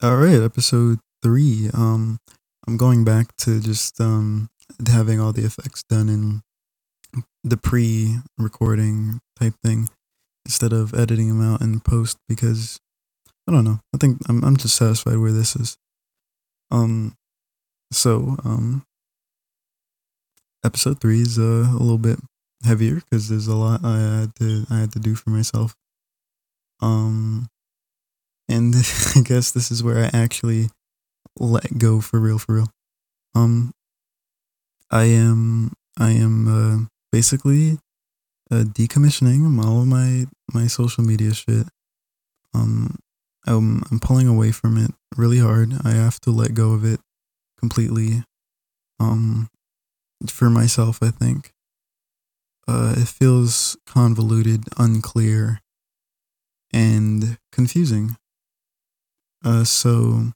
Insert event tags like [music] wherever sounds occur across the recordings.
All right, episode three. Um, I'm going back to just um having all the effects done in the pre-recording type thing instead of editing them out in post because I don't know. I think I'm I'm just satisfied where this is. Um, so um, episode three is uh, a little bit heavier because there's a lot I had to I had to do for myself. Um, and [laughs] I guess this is where I actually let go for real, for real. Um, I am I am uh, basically uh, decommissioning all of my my social media shit. Um, I'm I'm pulling away from it really hard. I have to let go of it completely. Um, for myself, I think. Uh, it feels convoluted, unclear, and confusing. Uh, so,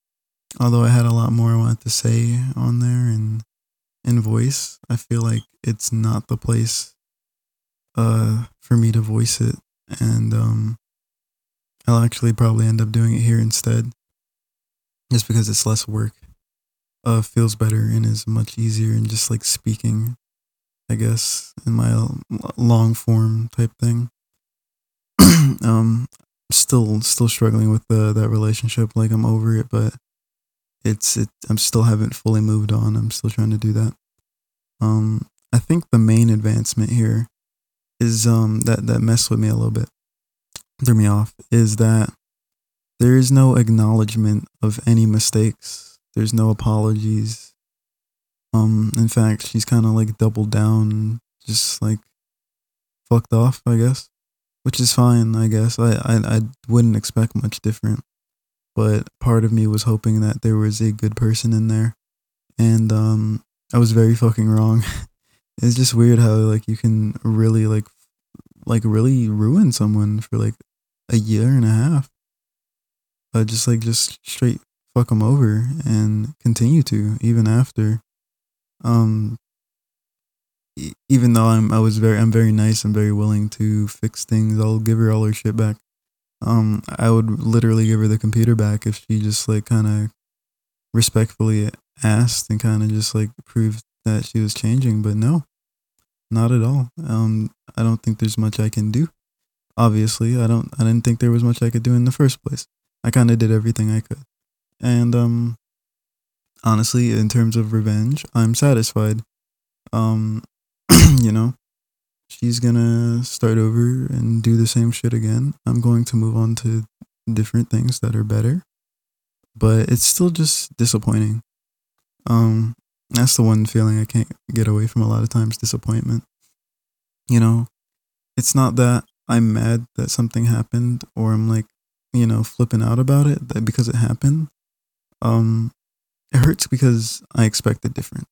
although I had a lot more I wanted to say on there and in voice, I feel like it's not the place uh, for me to voice it. And um, I'll actually probably end up doing it here instead, just because it's less work. Uh, feels better and is much easier and just like speaking, I guess, in my long form type thing. [clears throat] um, still still struggling with the, that relationship. Like I'm over it, but it's it. I'm still haven't fully moved on. I'm still trying to do that. Um, I think the main advancement here is um that that messed with me a little bit, threw me off. Is that there is no acknowledgement of any mistakes. There's no apologies. Um, in fact, she's kind of like doubled down, just like fucked off, I guess which is fine, I guess. I, I, I wouldn't expect much different, but part of me was hoping that there was a good person in there, and um, I was very fucking wrong. [laughs] it's just weird how like you can really like like really ruin someone for like a year and a half. Uh, just like just straight fuck them over and continue to even after. Um, even though I'm I was very I'm very nice and very willing to fix things, I'll give her all her shit back. Um, I would literally give her the computer back if she just like kind of respectfully asked and kind of just like proved that she was changing. But no, not at all. Um, I don't think there's much I can do. Obviously, I don't. I didn't think there was much I could do in the first place. I kind of did everything I could, and um, honestly, in terms of revenge, I'm satisfied. Um, [clears throat] you know, she's gonna start over and do the same shit again. I'm going to move on to different things that are better, but it's still just disappointing. Um, that's the one feeling I can't get away from a lot of times disappointment. You know, it's not that I'm mad that something happened or I'm like, you know, flipping out about it that because it happened. Um, it hurts because I expected different.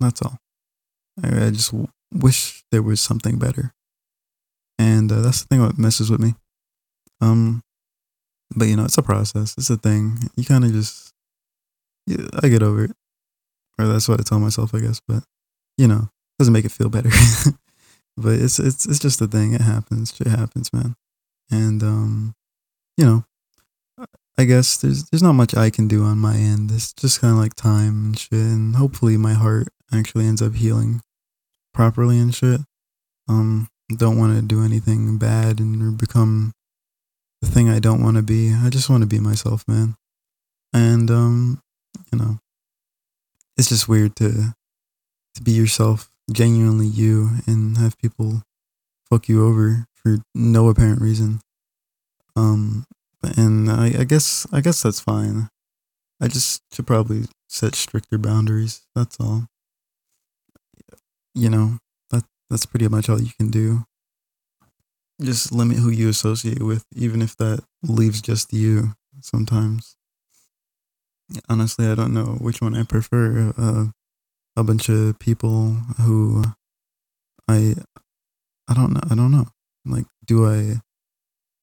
That's all. I, I just wish there was something better. And uh, that's the thing that messes with me. Um, but you know, it's a process. It's a thing. You kind of just, yeah, I get over it, or that's what I tell myself, I guess. But you know, doesn't make it feel better. [laughs] but it's it's it's just a thing. It happens. Shit happens, man. And um, you know, I guess there's there's not much I can do on my end. It's just kind of like time and shit. And hopefully, my heart actually ends up healing properly and shit. Um, don't want to do anything bad and become the thing I don't want to be. I just want to be myself, man. And um, you know, it's just weird to to be yourself, genuinely you, and have people fuck you over for no apparent reason. Um, and I, I guess I guess that's fine. I just should probably set stricter boundaries. That's all you know, that that's pretty much all you can do. Just limit who you associate with, even if that leaves just you sometimes. Honestly, I don't know which one I prefer. Uh, a bunch of people who I I don't know. I don't know. Like, do I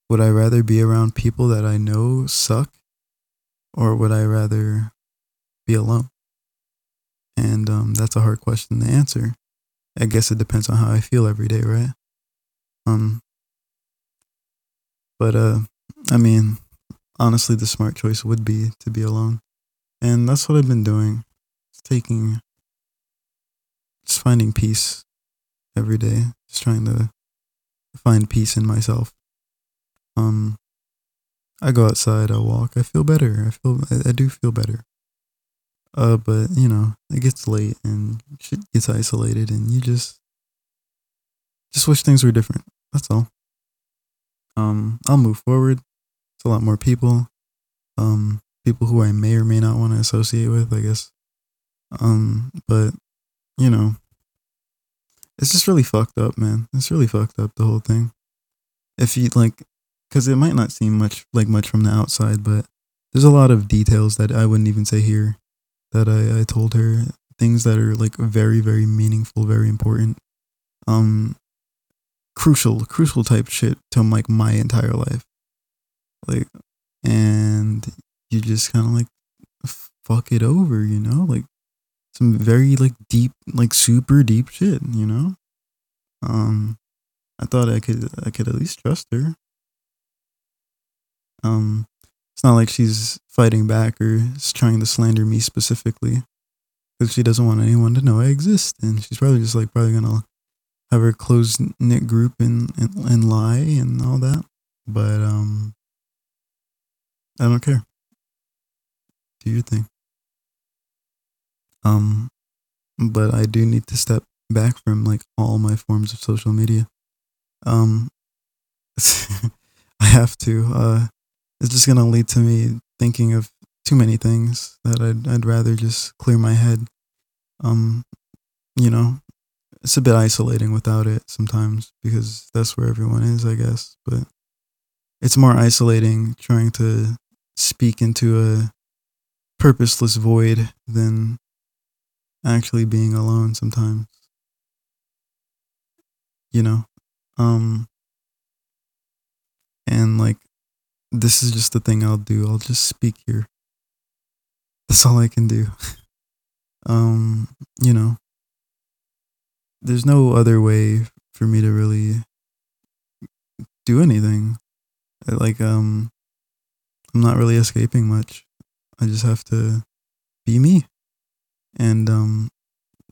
would I rather be around people that I know suck, or would I rather be alone? And um, that's a hard question to answer. I guess it depends on how I feel every day, right? Um, but uh, I mean, honestly the smart choice would be to be alone. And that's what I've been doing. It's taking just finding peace every day. Just trying to find peace in myself. Um I go outside, I walk, I feel better. I feel I, I do feel better. Uh but you know, it gets late and shit gets isolated and you just just wish things were different. That's all. Um I'll move forward. It's a lot more people. Um people who I may or may not want to associate with, I guess. Um but you know, it's just really fucked up, man. It's really fucked up the whole thing. If you like, because it might not seem much like much from the outside, but there's a lot of details that I wouldn't even say here that I, I told her things that are like very very meaningful, very important, um, crucial crucial type shit to like my entire life, like, and you just kind of like fuck it over, you know, like some very like deep, like super deep shit, you know. Um, I thought I could I could at least trust her. Um, it's not like she's fighting back or is trying to slander me specifically, because she doesn't want anyone to know I exist, and she's probably just like probably gonna have her close knit group and, and and lie and all that. But um, I don't care. Do your thing. Um, but I do need to step back from like all my forms of social media. Um, [laughs] I have to. Uh, it's just gonna lead to me thinking of too many things that I'd I'd rather just clear my head. Um, you know, it's a bit isolating without it sometimes because that's where everyone is, I guess. But it's more isolating trying to speak into a purposeless void than actually being alone sometimes. You know? Um and like this is just the thing I'll do. I'll just speak here. That's all I can do. [laughs] um, you know, there's no other way for me to really do anything. Like um I'm not really escaping much. I just have to be me and um,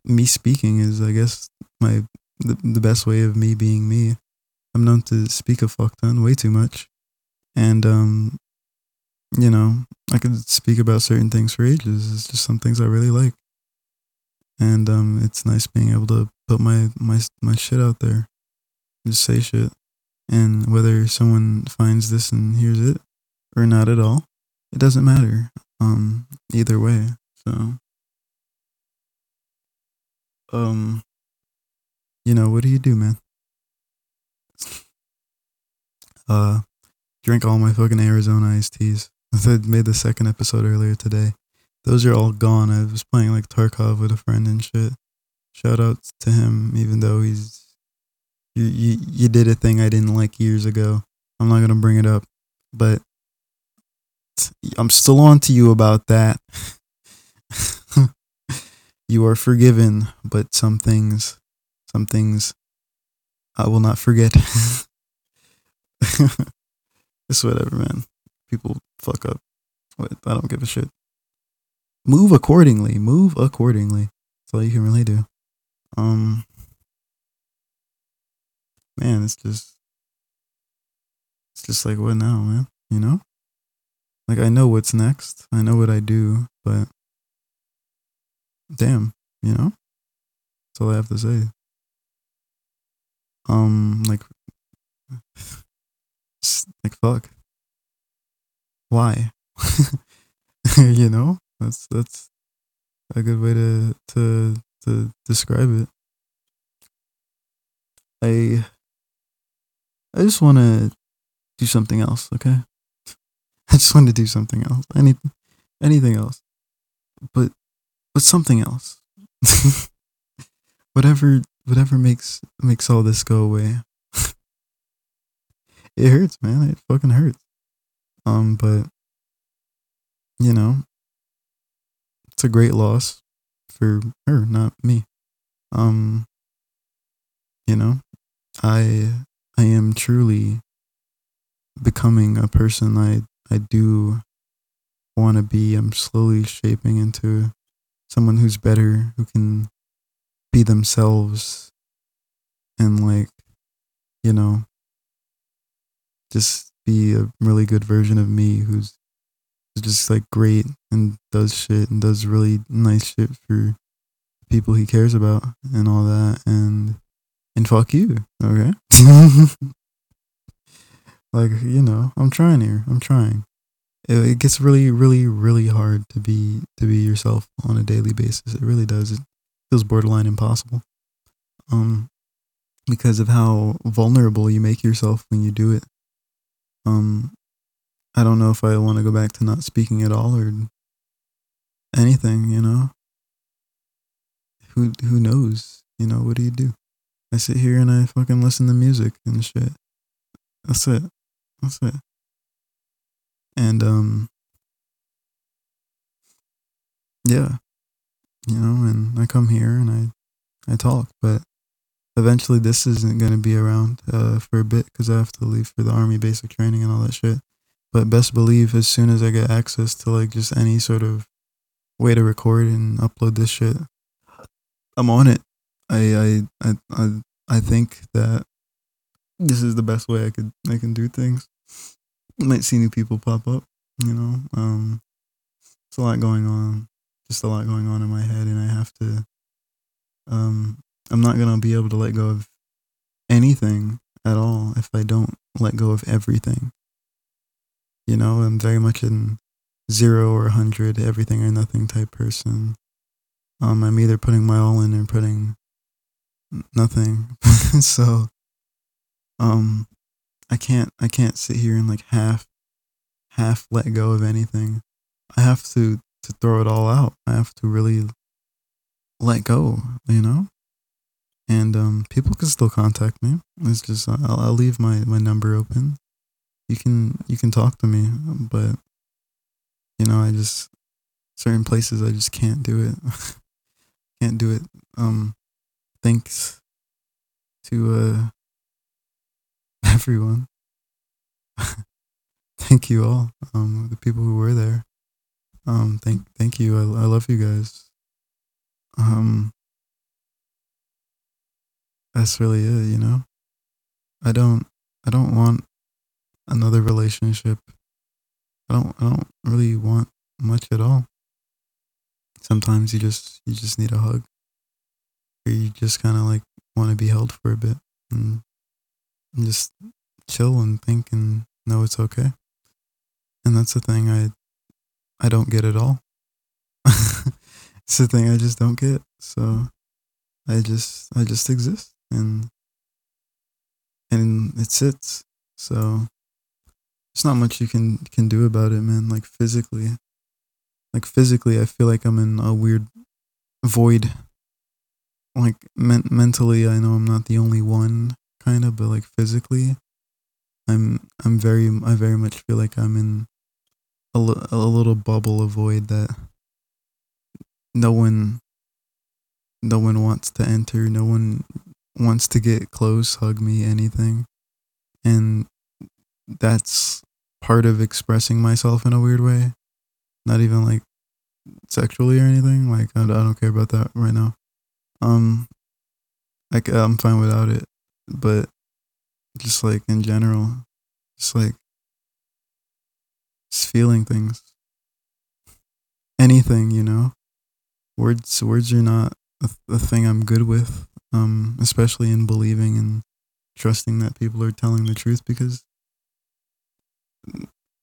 me speaking is, I guess, my the, the best way of me being me. I'm known to speak a fuck ton, way too much, and um, you know, I could speak about certain things for ages. It's just some things I really like, and um, it's nice being able to put my my my shit out there, just say shit, and whether someone finds this and hears it or not at all, it doesn't matter. Um, either way, so um, you know, what do you do, man? [laughs] Uh, drink all my fucking Arizona iced teas. [laughs] I made the second episode earlier today. Those are all gone. I was playing like Tarkov with a friend and shit. Shout out to him, even though he's you you you did a thing I didn't like years ago. I'm not gonna bring it up, but I'm still on to you about that. [laughs] You are forgiven, but some things, some things I will not forget. [laughs] it's whatever, man. People fuck up. I don't give a shit. Move accordingly. Move accordingly. That's all you can really do. Um, man, it's just, it's just like what now, man? You know, like I know what's next. I know what I do, but damn, you know? That's all I have to say. Um, like, like fuck. Why? [laughs] you know, that's that's a good way to to to describe it. I I just want to do something else. Okay, [laughs] I just want to do something else. Any anything else, but but something else. [laughs] whatever whatever makes makes all this go away. It hurts, man. It fucking hurts. Um, but you know, it's a great loss for her, not me. Um, you know, I I am truly becoming a person I I do want to be. I'm slowly shaping into someone who's better, who can be themselves and like, you know, just be a really good version of me who's just like great and does shit and does really nice shit for people he cares about and all that and and fuck you, okay? [laughs] like, you know, I'm trying here. I'm trying. It, it gets really really really hard to be to be yourself on a daily basis. It really does. It feels borderline impossible. Um because of how vulnerable you make yourself when you do it. Um I don't know if I want to go back to not speaking at all or anything, you know. Who who knows? You know, what do you do? I sit here and I fucking listen to music and shit. That's it. That's it. And um yeah. You know, and I come here and I I talk, but eventually this isn't going to be around uh, for a bit cuz I have to leave for the army basic training and all that shit. But best believe as soon as I get access to like just any sort of way to record and upload this shit, I'm on it. I I I I, I think that this is the best way I could I can do things. might see new people pop up, you know. Um it's a lot going on. Just a lot going on in my head and I have to um I'm not going to be able to let go of anything at all if I don't let go of everything. You know, I'm very much in zero or 100, everything or nothing type person. Um, I'm either putting my all in or putting nothing. [laughs] so, um, I can't, I can't sit here and like half, half let go of anything. I have to, to throw it all out. I have to really let go, you know? And, um, people can still contact me. It's just, I'll, I'll leave my, my number open you can you can talk to me, but you know, I just certain places I just can't do it. [laughs] can't do it. Um thanks to uh [laughs] everyone. [laughs] thank you all. Um the people who were there. Um thank thank you. I I love you guys. Um that's really it, you know? I don't I don't want another relationship. I don't I don't really want much at all. Sometimes you just you just need a hug. Or you just kind of like want to be held for a bit and, and just chill and think and know it's okay. And that's the thing I I don't get at all. [laughs] it's the thing I just don't get. So I just I just exist and and it sits. So there's not much you can can do about it, man. Like physically, like physically, I feel like I'm in a weird void. Like men- mentally, I know I'm not the only one, kind of, but like physically, I'm I'm very I very much feel like I'm in a, l- a little bubble of void that no one no one wants to enter no one wants to get close hug me anything and that's part of expressing myself in a weird way. Not even like sexually or anything. Like I, don't care about that right now. Um, like I'm fine without it, but just like in general, just like just feeling things. Anything, you know. Words, words are not a, a thing I'm good with. Um, especially in believing and trusting that people are telling the truth because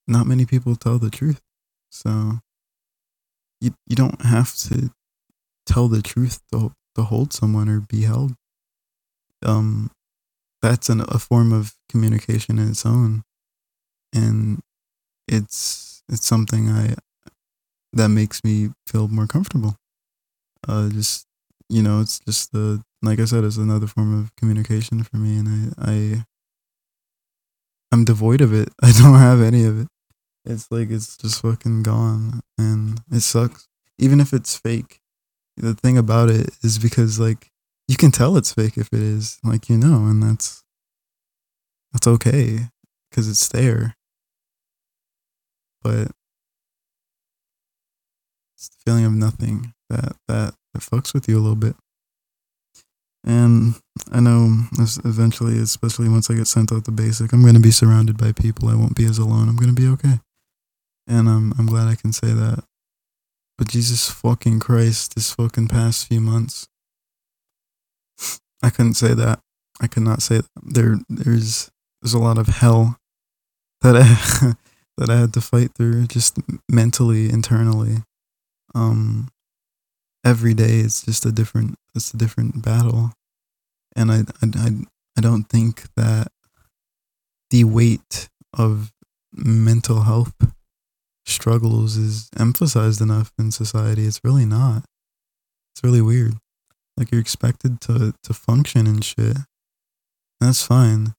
not many people tell the truth. So you you don't have to tell the truth to to hold someone or be held. Um, that's an, a form of communication in its own, and it's it's something I that makes me feel more comfortable. Uh, just you know, it's just the like I said, it's another form of communication for me, and I I I'm devoid of it. [laughs] I don't have any of it. It's like it's just fucking gone and it sucks. Even if it's fake. The thing about it is because like you can tell it's fake if it is, like you know, and that's that's okay cuz it's there. but it's the feeling of nothing that that that fucks with you a little bit. And I know eventually, especially once I get sent out the basic, I'm going to be surrounded by people. I won't be as alone. I'm going to be okay. And I'm, I'm glad I can say that. But Jesus fucking Christ, this fucking past few months, I couldn't say that. I could not say that. There, there's, there's a lot of hell that I, [laughs] that I had to fight through just mentally, internally. Um, every day it's just a different it's a different battle. And I, I i don't think that the weight of mental health struggles is emphasized enough in society. It's really not. It's really weird. Like you're expected to to function and shit. That's fine.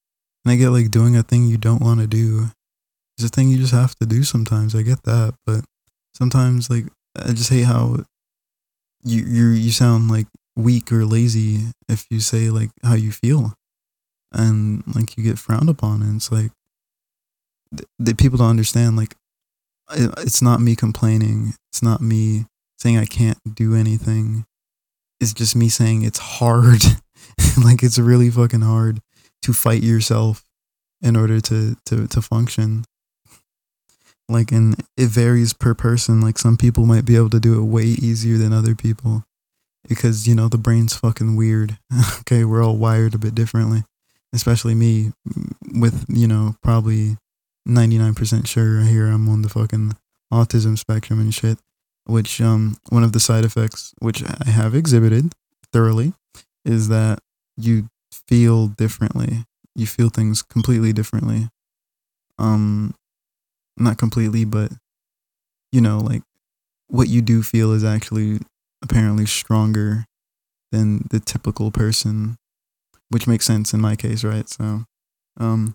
And i get like doing a thing you don't want to do. Is a thing you just have to do sometimes. I get that. But sometimes like i just hate how you you you sound like weak or lazy if you say like how you feel. And like you get frowned upon and it's like the people don't understand like it's not me complaining. It's not me saying i can't do anything. It's just me saying it's hard. [laughs] Like it's really fucking hard to fight yourself in order to to to function like, and it varies per person. Like, some people might be able to do it way easier than other people because, you know, the brain's fucking weird. [laughs] okay, we're all wired a bit differently, especially me with, you know, probably 99% sure here I'm on the fucking autism spectrum and shit, which, um, one of the side effects, which I have exhibited thoroughly, is that you feel differently. You feel things completely differently. Um, not completely, but you know, like what you do feel is actually apparently stronger than the typical person, which makes sense in my case, right? So, um,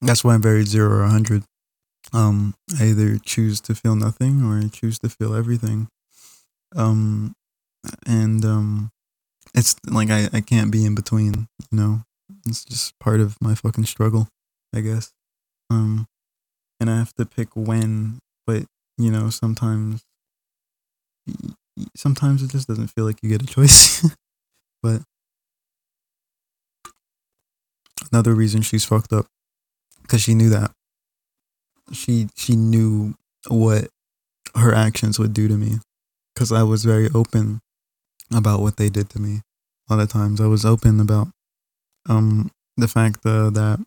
that's why I'm very zero or 100. Um, I either choose to feel nothing or I choose to feel everything. Um, and, um, it's like I, I can't be in between, you know? It's just part of my fucking struggle, I guess. Um, and I have to pick when, but you know, sometimes, sometimes it just doesn't feel like you get a choice. [laughs] but another reason she's fucked up, because she knew that. She she knew what her actions would do to me, because I was very open about what they did to me. A lot of times, I was open about um the fact uh, that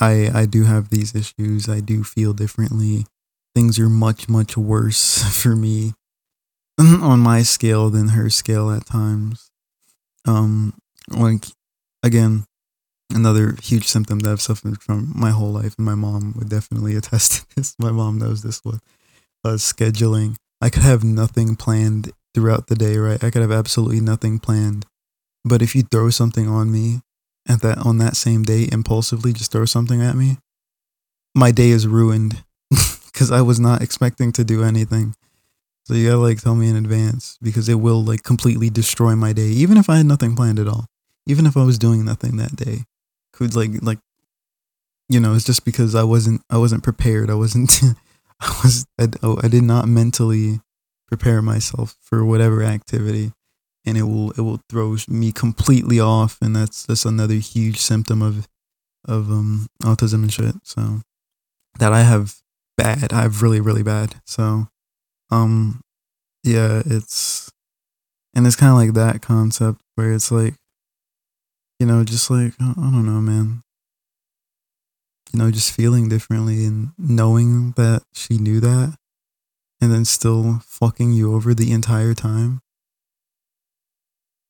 I I do have these issues. I do feel differently. Things are much much worse [laughs] for me [clears throat] on my scale than her scale at times. Um, like again, another huge symptom that I've suffered from my whole life, and my mom would definitely [laughs] attest to this. My mom knows this one. Uh, scheduling. I could have nothing planned throughout the day, right? I could have absolutely nothing planned. But if you throw something on me at that on that same day impulsively just throw something at me, my day is ruined [laughs] because I was not expecting to do anything. So you gotta like tell me in advance because it will like completely destroy my day, even if I had nothing planned at all. Even if I was doing nothing that day, could like like, you know, it's just because I wasn't I wasn't prepared. I wasn't. [laughs] I was I, oh, I did not mentally prepare myself for whatever activity and it will it will throw me completely off and that's that's another huge symptom of of um autism and shit so. That i have bad i have really really bad so um yeah it's and it's kind of like that concept where it's like you know just like i don't know man. You know just feeling differently and knowing that she knew that and then still fucking you over the entire time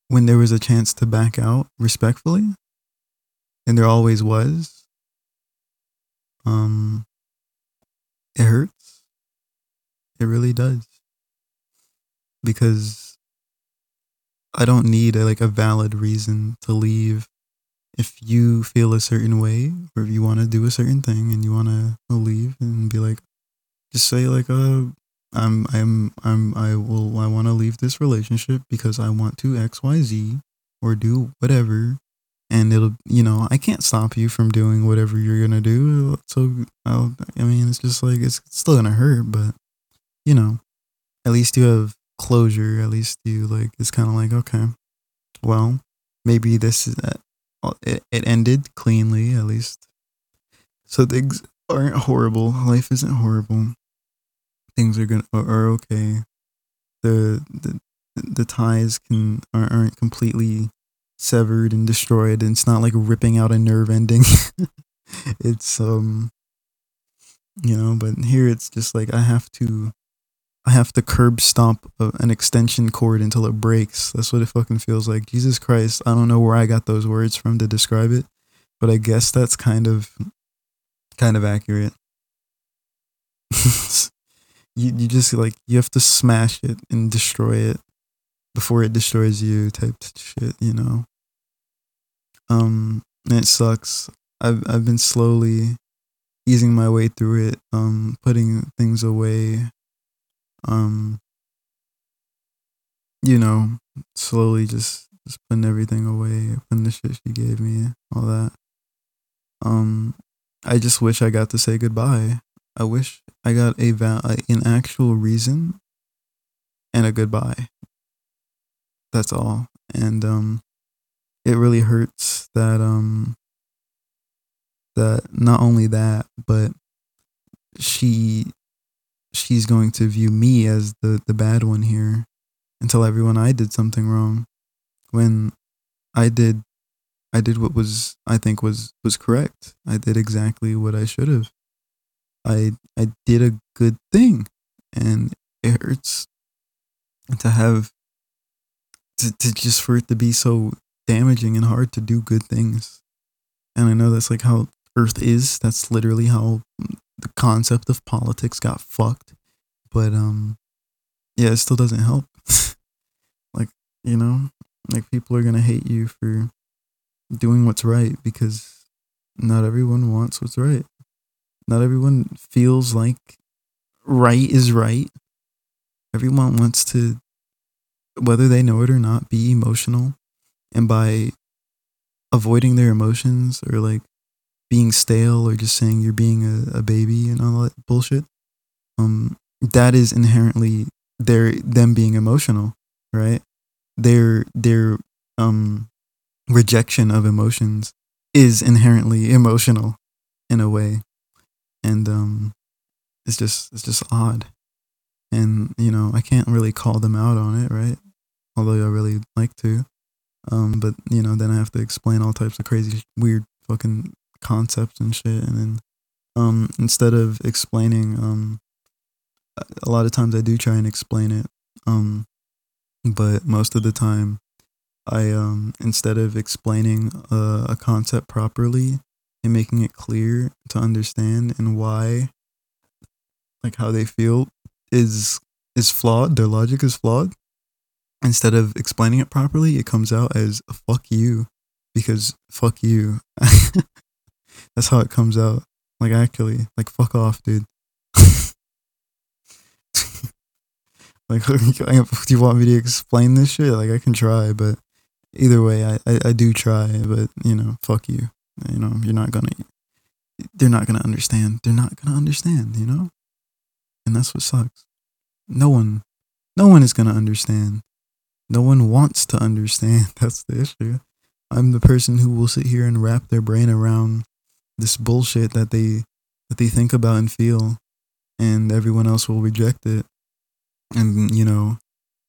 when there was a chance to back out respectfully, and there always was, um, it hurts. It really does. Because I don't need a, like a valid reason to leave. If you feel a certain way, or if you want to do a certain thing and you want to leave and be like, just say like, uh, I'm I'm I'm I will I want to leave this relationship because I want to XYZ or do whatever and it'll you know I can't stop you from doing whatever you're gonna do. So I'll, I mean, it's just like it's still gonna hurt, but you know, at least you have closure. At least you like it's kind of like okay, well, maybe this is uh, it, it ended cleanly at least. So things aren't horrible. Life isn't horrible. Things are gonna are okay. The the the ties can aren't completely severed and destroyed and it's not like ripping out a nerve ending. [laughs] It's um you know but here it's just like i have to i have to curb stomp a, an extension cord until it breaks. That's what it fucking feels like. Jesus christ i don't know where i got those words from to describe it but i guess that's kind of kind of accurate [laughs] [laughs] you, you just like you have to smash it and destroy it before it destroys you type shit, you know. Um it sucks. I've I've been slowly easing my way through it, um, putting things away. Um you know, slowly just just putting everything away, putting the shit she gave me, all that. Um I just wish I got to say goodbye. I wish I got a val- an actual reason and a goodbye that's all. And um, it really hurts that um, that not only that, but she she's going to view me as the the bad one here and tell everyone I did something wrong when I did I did what was I think was was correct. I did exactly what I should have. I I did a good thing and it hurts to have to, to just for it to be so damaging and hard to do good things. And I know that's like how Earth is. That's literally how the concept of politics got fucked. But um, yeah, it still doesn't help. [laughs] like you know, like people are gonna hate you for doing what's right because not everyone wants what's right. Not everyone feels like right is right. Everyone wants to whether they know it or not, be emotional. And by avoiding their emotions or like being stale or just saying you're being a, a baby and all that bullshit, um, that is inherently their them being emotional, right? Their their um rejection of emotions is inherently emotional in a way. And um it's just it's just odd. And you know, I can't really call them out on it, right? although I really like to. Um, but you know, then I have to explain all types of crazy, weird, fucking concepts and shit, and then um, instead of explaining, um, a lot of times I do try and explain it, um, but most of the time, I um, instead of explaining a, a concept properly and making it clear to understand and why, like how they feel, is is flawed. Their logic is flawed instead of explaining it properly, it comes out as fuck you because fuck you. [laughs] That's how it comes out. Like actually, like fuck off, dude. [laughs] like, [laughs] do you want me to explain this shit? Like, I can try, but either way, I, I, I do try. But you know, fuck you. You know, you're not gonna. They're not gonna understand. They're not gonna understand. You know, and that's what sucks. No one, no one is gonna understand. No one wants to understand. [laughs] That's the issue. I'm the person who will sit here and wrap their brain around this bullshit that they that they think about and feel and everyone else will reject it. And you know,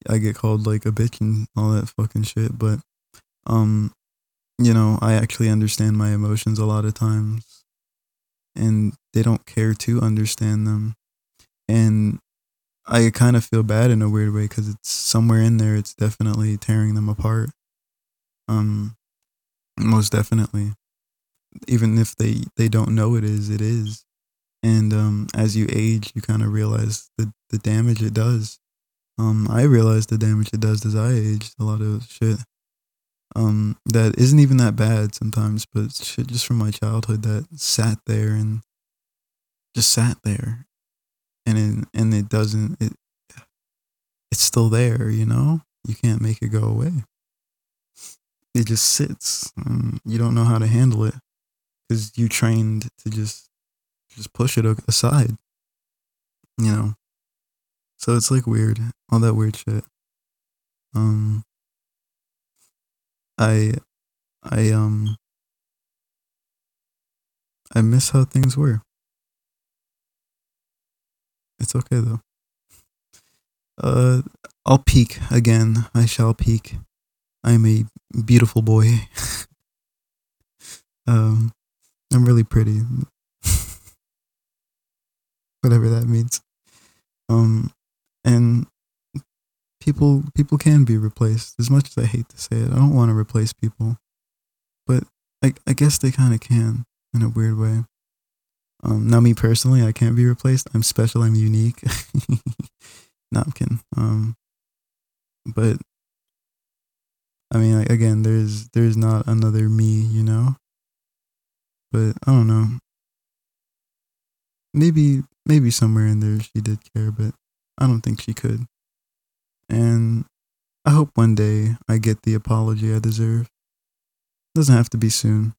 I get called like a bitch and all that fucking shit, but um you know, I actually understand my emotions a lot of times and they don't care to understand them. And I kind of feel bad in a weird way because it's somewhere in there. It's definitely tearing them apart. Um, most definitely. Even if they they don't know it is, it is. And um, as you age, you kind of realize the the damage it does. Um, I realized the damage it does as I aged. A lot of shit. Um, that isn't even that bad sometimes, but shit just from my childhood that sat there and just sat there and it, and it doesn't it it's still there you know you can't make it go away it just sits. You don't know how to handle it because you trained to just just push it aside. You know. So it's like weird, all that weird shit. Um I I um I miss how things were. It's okay though. Uh I'll peak again. I shall peak. I am a beautiful boy. [laughs] um I'm really pretty. [laughs] Whatever that means. Um and people people can be replaced. As much as I hate to say it, I don't want to replace people, but I I guess they kind of can in a weird way. Um, now me personally, I can't be replaced. I'm special. I'm unique. [laughs] kidding. Um, but I mean, like, again, there's there's not another me, you know. But I don't know. Maybe maybe somewhere in there she did care, but I don't think she could. And I hope one day I get the apology I deserve. It Doesn't have to be soon.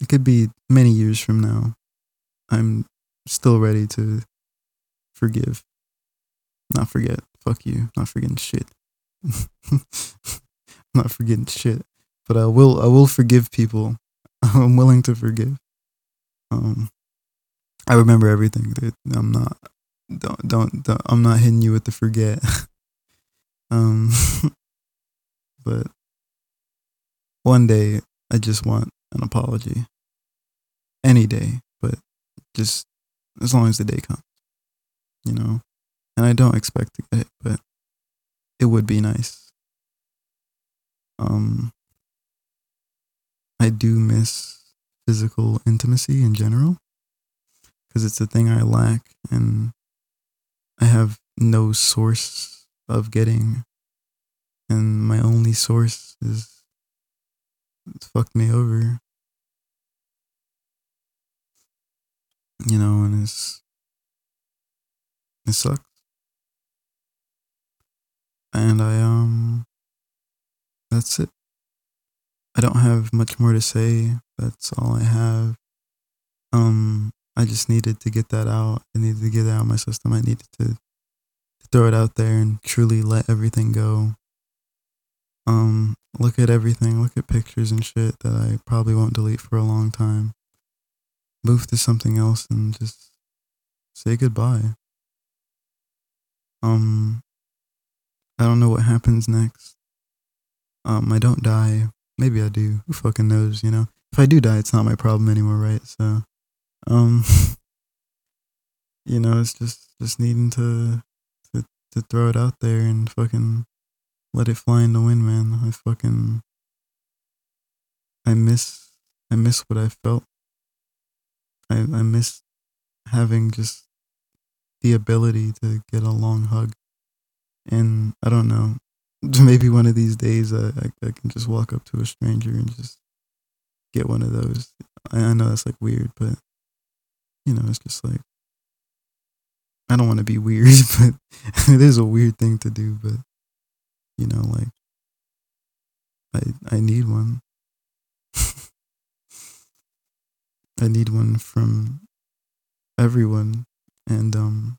It could be many years from now. I'm still ready to forgive. Not forget. Fuck you. Not forgetting shit. [laughs] not forgetting shit. But I will I will forgive people. [laughs] I'm willing to forgive. Um I remember everything, dude. I'm not don't don't, don't I'm not hitting you with the forget. [laughs] Um, [laughs] but one day I just want an apology. Any day, but just as long as the day comes, you know. And I don't expect to get it, but it would be nice. Um, I do miss physical intimacy in general because it's a thing I lack, and I have no source of getting, and my only source is it's fucked me over. You know, and it's it sucks. And I um that's it. I don't have much more to say. That's all I have. Um I just needed to get that out. I needed to get it out of my system. I needed to throw it out there and truly let everything go. Um, look at everything, look at pictures and shit that I probably won't delete for a long time. Move to something else and just say goodbye. Um, I don't know what happens next. Um, I don't die. Maybe I do. Who fucking knows, you know? If I do die, it's not my problem anymore, right? So, um, [laughs] you know, it's just, just needing to to throw it out there and fucking let it fly in the wind, man. I fucking I miss I miss what I felt. I I miss having just the ability to get a long hug. And I don't know, [laughs] maybe one of these days I, I, I can just walk up to a stranger and just get one of those. I, I know that's like weird, but you know, it's just like I don't want to be weird, [laughs] but it is a weird thing to do. But you know, like I I need one. [laughs] I need one from everyone, and um,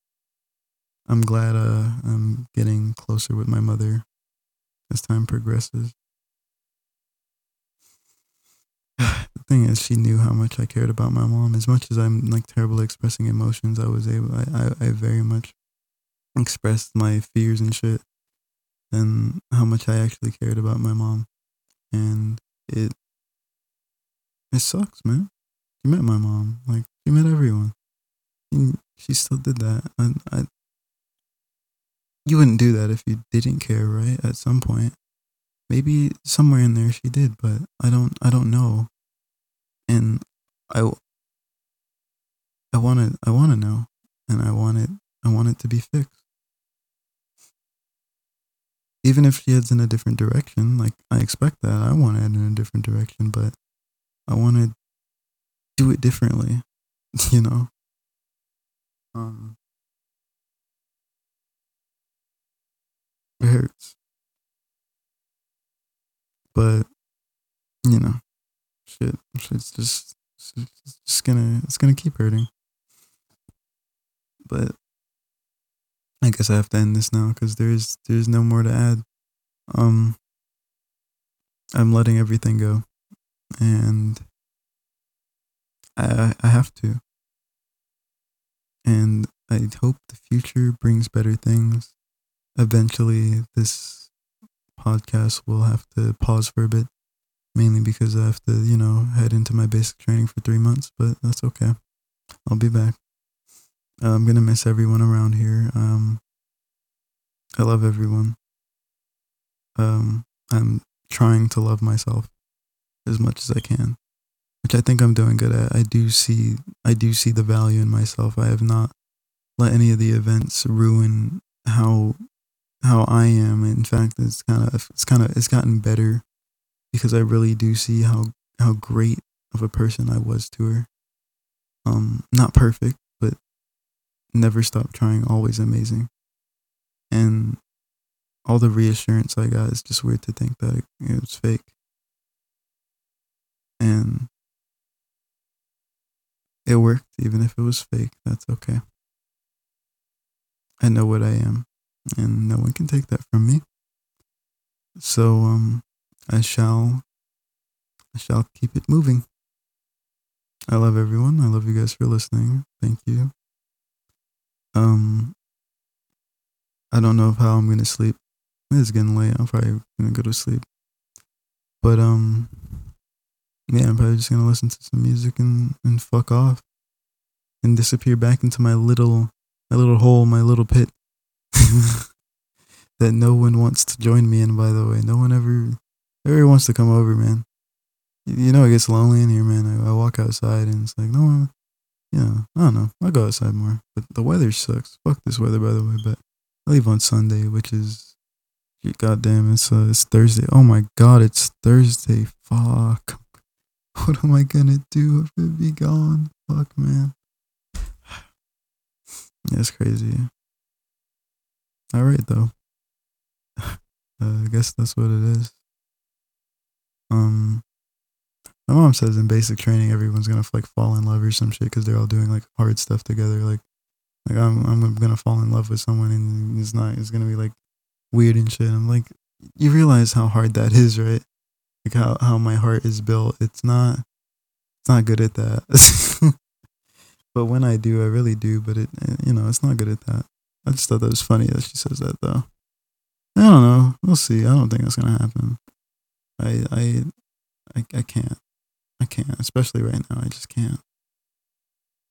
I'm glad uh, I'm getting closer with my mother as time progresses. the thing is, she knew how much I cared about my mom. As much as I'm like terrible expressing emotions, I was able. I, I, I very much expressed my fears and shit, and how much I actually cared about my mom, and it it sucks, man. She met my mom. Like she met everyone. And she still did that. And I, you wouldn't do that if you didn't care, right? At some point. Maybe somewhere in there she did, but I don't I don't know. And I I want to I want to know and I want it I want it to be fixed. Even if she heads in a different direction, like I expect that. I want to head in a different direction, but I want to do it differently, [laughs] you know. Um it hurts. But shit, just it's just gonna it's gonna keep hurting. But I guess I have to end this now because there's there's no more to add. Um, I'm letting everything go, and I I have to. And I hope the future brings better things. Eventually, this podcast will have to pause for a bit, mainly because I have to, you know, head into my basic training for three months, but that's okay. I'll be back. I'm gonna miss everyone around here. Um, I love everyone. Um, I'm trying to love myself as much as I can, which I think I'm doing good at. I do see, I do see the value in myself. I have not let any of the events ruin how how I am. In fact, it's kind of it's kind of it's gotten better because I really do see how how great of a person I was to her. Um, not perfect, but never stop trying, always amazing. And all the reassurance I got is just weird to think that it, it was fake. And it worked, even if it was fake. That's okay. I know what I am, and no one can take that from me. So um, I shall, I shall keep it moving. I love everyone. I love you guys for listening. Thank you. Um, I don't know how I'm gonna sleep. It's getting late. I'm probably gonna go to sleep. But um, yeah, I'm probably just gonna listen to some music and and fuck off, and disappear back into my little my little hole, my little pit [laughs] that no one wants to join me in. By the way, no one ever ever wants to come over, man. You know, it gets lonely in here, man. I, I walk outside and it's like no one. You know, I don't know. I go outside more, but the weather sucks. Fuck this weather, by the way. But I leave on Sunday, which is goddamn. It's uh, it's Thursday. Oh my god, it's Thursday. Fuck. [laughs] What am I gonna do if it be gone? Fuck, man. [sighs] That's crazy. All right, though. [laughs] uh, I guess that's what it is. Um, my mom says in basic training, everyone's gonna like fall in love or some shit because they're all doing like hard stuff together. Like, like I'm I'm gonna fall in love with someone and it's not it's gonna be like weird and shit. I'm like, you realize how hard that is, right? Like how how my heart is built. It's not it's not good at that. [laughs] But when I do, I really do. But it, you know, it's not good at that. I just thought that was funny that she says that though. I don't know. We'll see. I don't think that's gonna happen. I, I, I, I can't. I can't. Especially right now. I just can't.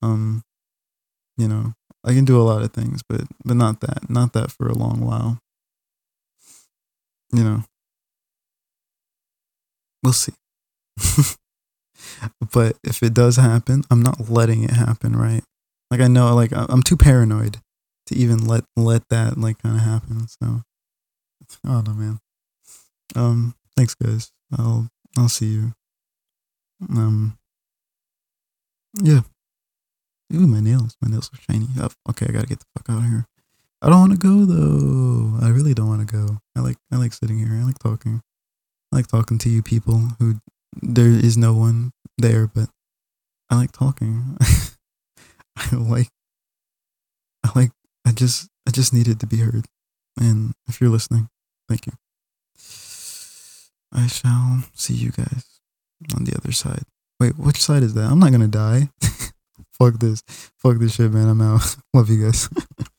Um, you know, I can do a lot of things, but but not that. Not that for a long while. You know. We'll see. [laughs] but if it does happen, I'm not letting it happen, right? Like I know, like I'm too paranoid to even let let that like kind of happen. So, I don't know, man. Um, thanks, guys. I'll I'll see you. Um, yeah. Ooh, my nails. My nails are shiny. Oh, okay, I gotta get the fuck out of here. I don't want to go though. I really don't want to go. I like I like sitting here. I like talking. I like talking to you people who there is no one there, but I like talking. [laughs] I like, I like, I just, I just needed to be heard. And if you're listening, thank you. I shall see you guys on the other side. Wait, which side is that? I'm not gonna die. [laughs] Fuck this. Fuck this shit, man. I'm out. [laughs] Love you guys. [laughs]